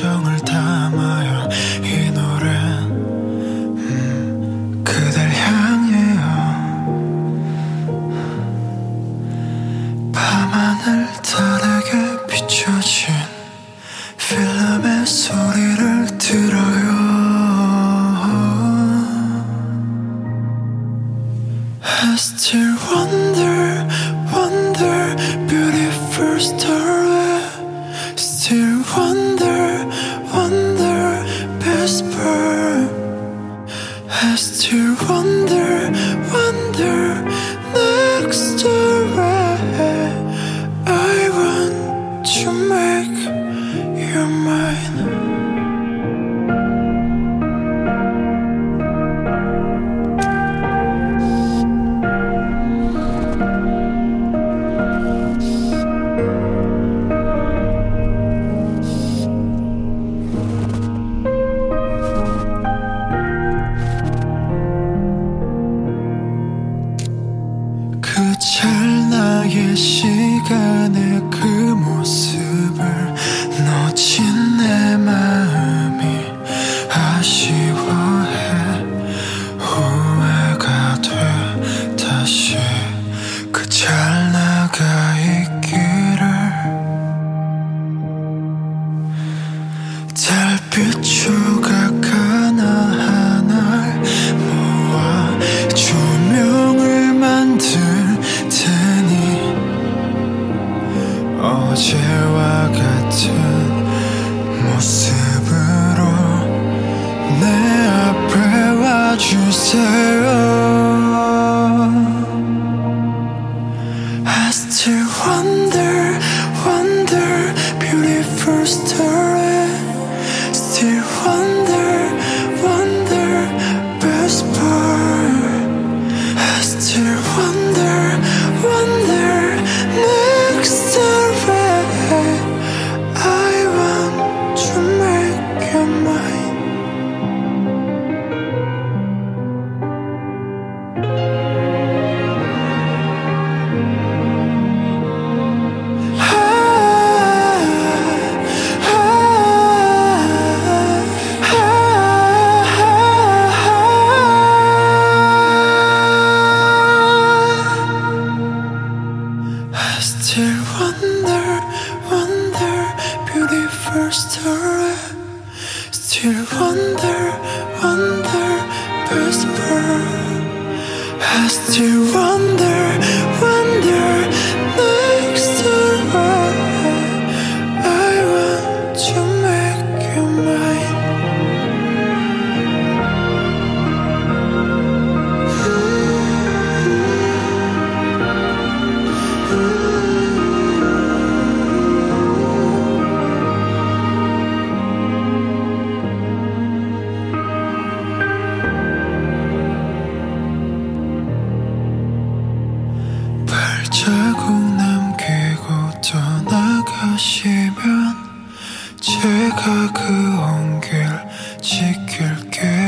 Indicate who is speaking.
Speaker 1: 감정을 담아요. 이 노래 음, 그댈 향해요. 밤하늘 달에게 비춰진 필름의 소리를 들어요. I still wonder, 시간에 어제와 같은 모습으로 내 앞에 와주세요 She'll wonder, wonder, whisper. I still wonder. 하시면 제가 그 온길 지킬게요